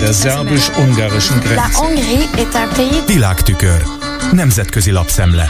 Der szerbus-ungarischen Grenze. Világtükör. Nemzetközi lapszemle.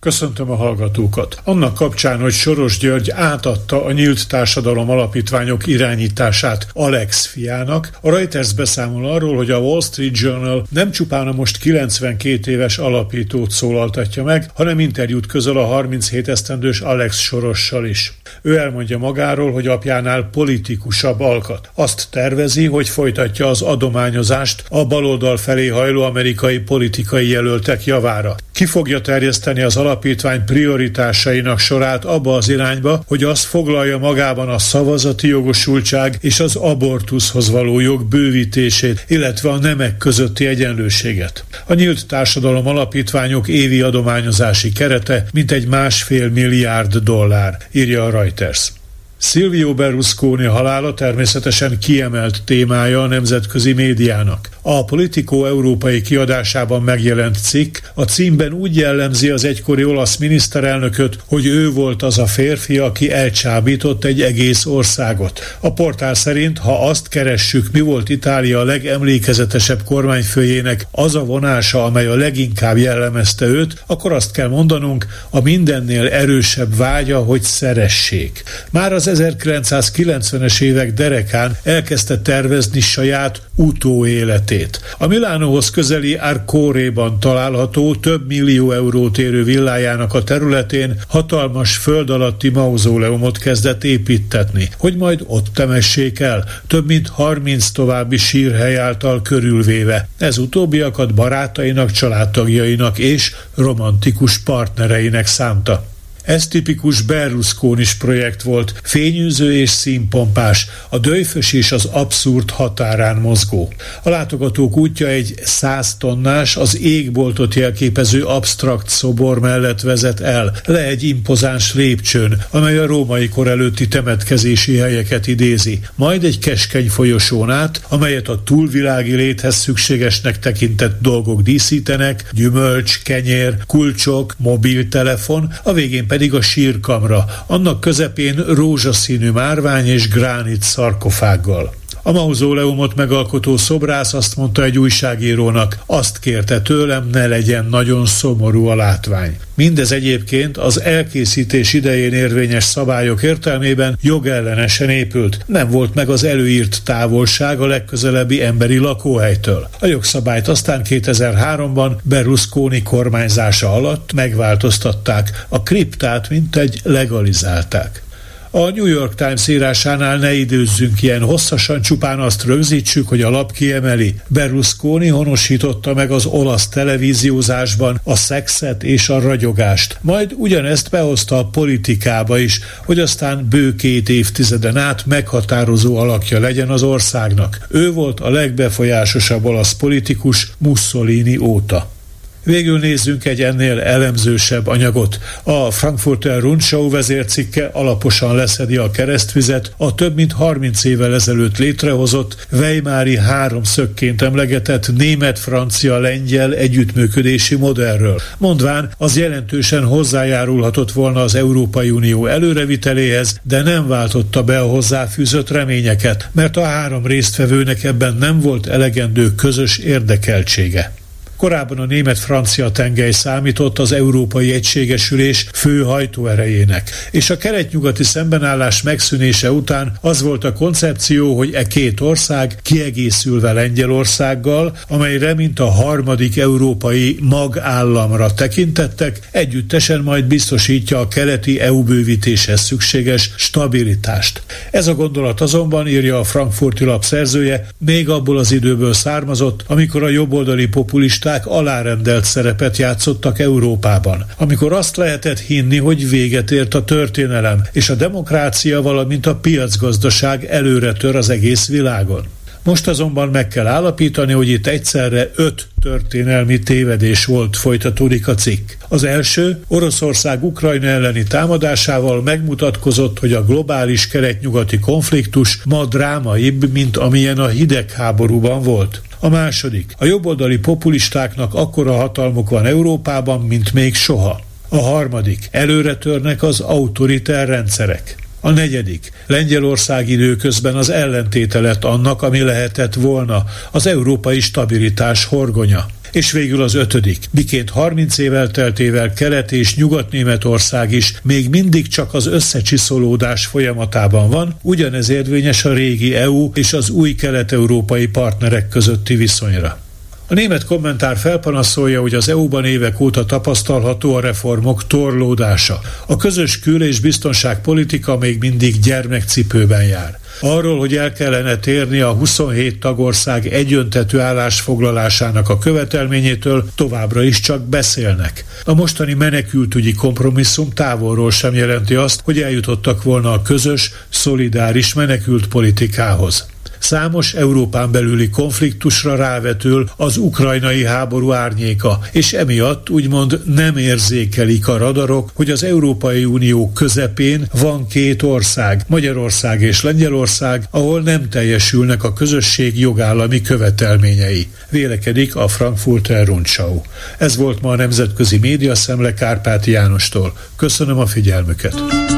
Köszöntöm a hallgatókat. Annak kapcsán, hogy Soros György átadta a Nyílt Társadalom Alapítványok irányítását Alex fiának, a Reuters beszámol arról, hogy a Wall Street Journal nem csupán a most 92 éves alapítót szólaltatja meg, hanem interjút közöl a 37 esztendős Alex Sorossal is. Ő elmondja magáról, hogy apjánál politikusabb alkat. Azt tervezi, hogy folytatja az adományozást a baloldal felé hajló amerikai politikai jelöltek javára. Ki fogja terjeszteni az alapítvány prioritásainak sorát abba az irányba, hogy az foglalja magában a szavazati jogosultság és az abortuszhoz való jog bővítését, illetve a nemek közötti egyenlőséget. A Nyílt Társadalom Alapítványok évi adományozási kerete mintegy másfél milliárd dollár, írja a Reuters. Silvio Berlusconi halála természetesen kiemelt témája a nemzetközi médiának. A Politico európai kiadásában megjelent cikk a címben úgy jellemzi az egykori olasz miniszterelnököt, hogy ő volt az a férfi, aki elcsábított egy egész országot. A portál szerint, ha azt keressük, mi volt Itália legemlékezetesebb kormányfőjének az a vonása, amely a leginkább jellemezte őt, akkor azt kell mondanunk, a mindennél erősebb vágya, hogy szeressék. Már az 1990-es évek derekán elkezdte tervezni saját utóéletét. A Milánóhoz közeli Arcoréban található több millió eurót érő villájának a területén hatalmas föld alatti mauzóleumot kezdett építetni, hogy majd ott temessék el, több mint 30 további sírhely által körülvéve. Ez utóbbiakat barátainak, családtagjainak és romantikus partnereinek szánta. Ez tipikus Berlusconis projekt volt, fényűző és színpompás, a döjfös és az abszurd határán mozgó. A látogatók útja egy száz tonnás, az égboltot jelképező absztrakt szobor mellett vezet el, le egy impozáns lépcsőn, amely a római kor előtti temetkezési helyeket idézi, majd egy keskeny folyosón át, amelyet a túlvilági léthez szükségesnek tekintett dolgok díszítenek, gyümölcs, kenyér, kulcsok, mobiltelefon, a végén pedig pedig a sírkamra, annak közepén rózsaszínű márvány és gránit szarkofággal. A mauzóleumot megalkotó szobrász azt mondta egy újságírónak, azt kérte tőlem, ne legyen nagyon szomorú a látvány. Mindez egyébként az elkészítés idején érvényes szabályok értelmében jogellenesen épült. Nem volt meg az előírt távolság a legközelebbi emberi lakóhelytől. A jogszabályt aztán 2003-ban Berlusconi kormányzása alatt megváltoztatták, a kriptát mint egy legalizálták. A New York Times írásánál ne időzzünk ilyen hosszasan, csupán azt rögzítsük, hogy a lap kiemeli. Berlusconi honosította meg az olasz televíziózásban a szexet és a ragyogást. Majd ugyanezt behozta a politikába is, hogy aztán bő két évtizeden át meghatározó alakja legyen az országnak. Ő volt a legbefolyásosabb olasz politikus Mussolini óta. Végül nézzünk egy ennél elemzősebb anyagot. A Frankfurter Rundschau vezércikke alaposan leszedi a keresztvizet a több mint 30 évvel ezelőtt létrehozott Weimári háromszögként emlegetett német-francia-lengyel együttműködési modellről. Mondván az jelentősen hozzájárulhatott volna az Európai Unió előreviteléhez, de nem váltotta be a hozzáfűzött reményeket, mert a három résztvevőnek ebben nem volt elegendő közös érdekeltsége. Korábban a német-francia tengely számított az európai egységesülés fő hajtóerejének, és a kelet-nyugati szembenállás megszűnése után az volt a koncepció, hogy e két ország kiegészülve Lengyelországgal, amelyre mint a harmadik európai magállamra tekintettek, együttesen majd biztosítja a keleti EU bővítéshez szükséges stabilitást. Ez a gondolat azonban, írja a frankfurti lap szerzője, még abból az időből származott, amikor a jobboldali populista kommunisták alárendelt szerepet játszottak Európában, amikor azt lehetett hinni, hogy véget ért a történelem, és a demokrácia, valamint a piacgazdaság előre tör az egész világon. Most azonban meg kell állapítani, hogy itt egyszerre öt történelmi tévedés volt, folytatódik a cikk. Az első, Oroszország Ukrajna elleni támadásával megmutatkozott, hogy a globális keretnyugati konfliktus ma drámaibb, mint amilyen a hidegháborúban volt. A második, a jobboldali populistáknak akkora hatalmuk van Európában, mint még soha. A harmadik, előre törnek az autoritár rendszerek. A negyedik. Lengyelország időközben az ellentéte lett annak, ami lehetett volna az európai stabilitás horgonya. És végül az ötödik. Miként 30 év elteltével Kelet és Nyugat-Németország is még mindig csak az összecsiszolódás folyamatában van, ugyanez érvényes a régi EU és az új kelet-európai partnerek közötti viszonyra. A német kommentár felpanaszolja, hogy az EU-ban évek óta tapasztalható a reformok torlódása. A közös kül- és biztonságpolitika még mindig gyermekcipőben jár. Arról, hogy el kellene térni a 27 tagország egyöntetű állásfoglalásának a követelményétől továbbra is csak beszélnek. A mostani menekültügyi kompromisszum távolról sem jelenti azt, hogy eljutottak volna a közös, szolidáris menekült politikához. Számos Európán belüli konfliktusra rávetül az ukrajnai háború árnyéka, és emiatt úgymond nem érzékelik a radarok, hogy az Európai Unió közepén van két ország, Magyarország és Lengyelország, ahol nem teljesülnek a közösség jogállami követelményei. Vélekedik a Frankfurter Rundschau. Ez volt ma a Nemzetközi Média Szemle Kárpáti Jánostól. Köszönöm a figyelmüket!